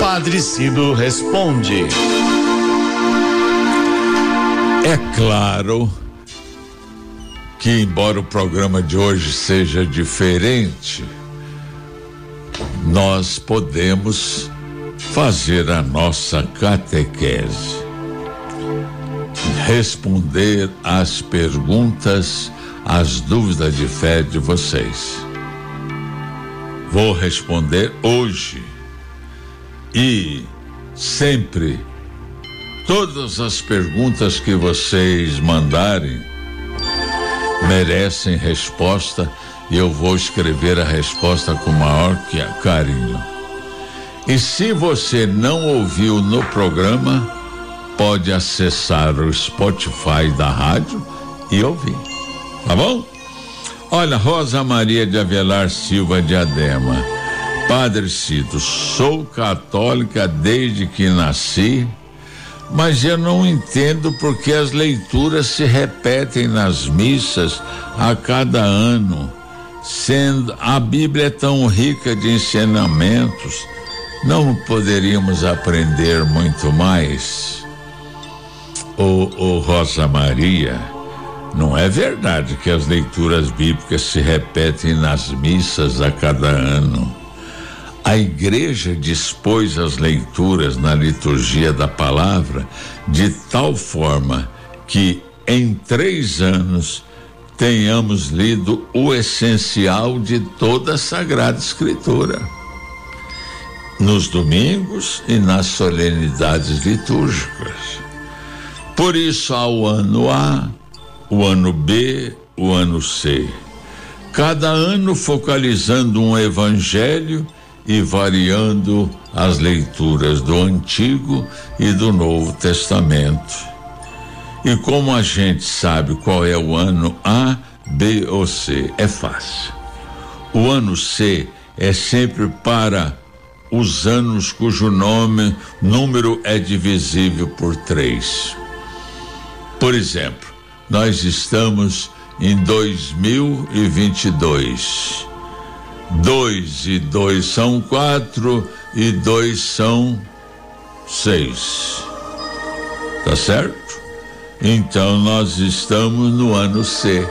Padre Cido responde. É claro que, embora o programa de hoje seja diferente, nós podemos fazer a nossa catequese, responder às perguntas, às dúvidas de fé de vocês. Vou responder hoje e sempre todas as perguntas que vocês mandarem merecem resposta e eu vou escrever a resposta com maior carinho. E se você não ouviu no programa, pode acessar o Spotify da rádio e ouvir. Tá bom? Olha, Rosa Maria de Avelar Silva de Adema. Padre Cito, sou católica desde que nasci mas eu não entendo porque as leituras se repetem nas missas a cada ano, sendo a Bíblia é tão rica de ensinamentos, não poderíamos aprender muito mais? Ô, ô Rosa Maria, não é verdade que as leituras bíblicas se repetem nas missas a cada ano. A igreja dispôs as leituras na liturgia da palavra de tal forma que em três anos tenhamos lido o essencial de toda a Sagrada Escritura. Nos domingos e nas solenidades litúrgicas. Por isso há o ano A, o ano B, o ano C. Cada ano focalizando um evangelho e variando as leituras do Antigo e do Novo Testamento. E como a gente sabe qual é o ano A, B ou C? É fácil. O ano C é sempre para os anos cujo nome, número é divisível por três. Por exemplo, nós estamos em 2022. Dois e dois são quatro e dois são seis. Tá certo? Então nós estamos no ano C.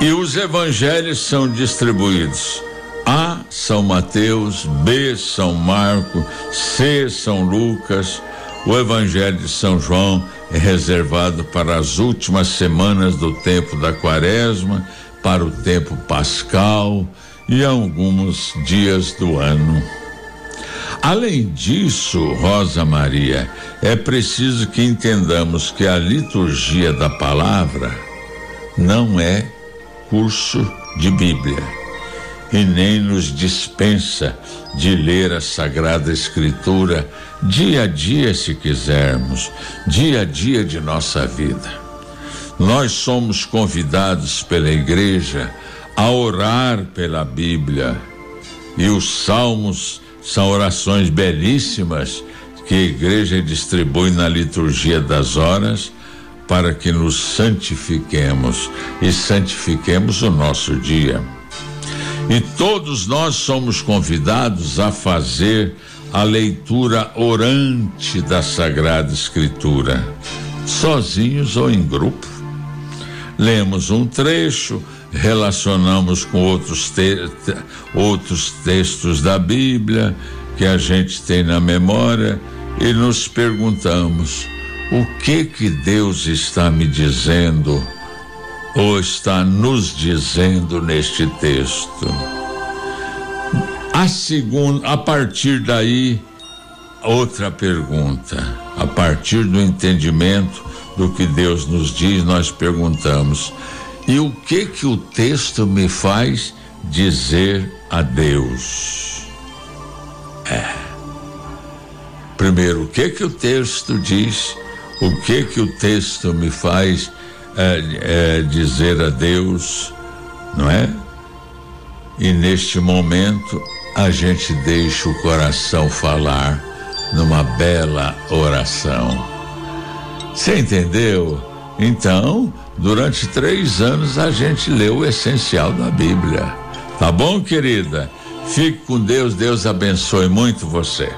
E os evangelhos são distribuídos. A São Mateus, B São Marco, C São Lucas. O Evangelho de São João é reservado para as últimas semanas do tempo da Quaresma para o tempo pascal e alguns dias do ano. Além disso, Rosa Maria, é preciso que entendamos que a liturgia da palavra não é curso de Bíblia e nem nos dispensa de ler a Sagrada Escritura dia a dia, se quisermos, dia a dia de nossa vida. Nós somos convidados pela igreja a orar pela Bíblia. E os salmos são orações belíssimas que a igreja distribui na liturgia das horas para que nos santifiquemos e santifiquemos o nosso dia. E todos nós somos convidados a fazer a leitura orante da Sagrada Escritura, sozinhos ou em grupo lemos um trecho, relacionamos com outros, te outros textos da Bíblia que a gente tem na memória e nos perguntamos: o que que Deus está me dizendo ou está nos dizendo neste texto? A segunda, a partir daí, outra pergunta. A partir do entendimento do que Deus nos diz, nós perguntamos: e o que que o texto me faz dizer a Deus? É. Primeiro, o que que o texto diz? O que que o texto me faz é, é, dizer a Deus, não é? E neste momento a gente deixa o coração falar numa bela oração. Você entendeu? Então, durante três anos a gente leu o essencial da Bíblia. Tá bom, querida? Fique com Deus, Deus abençoe muito você.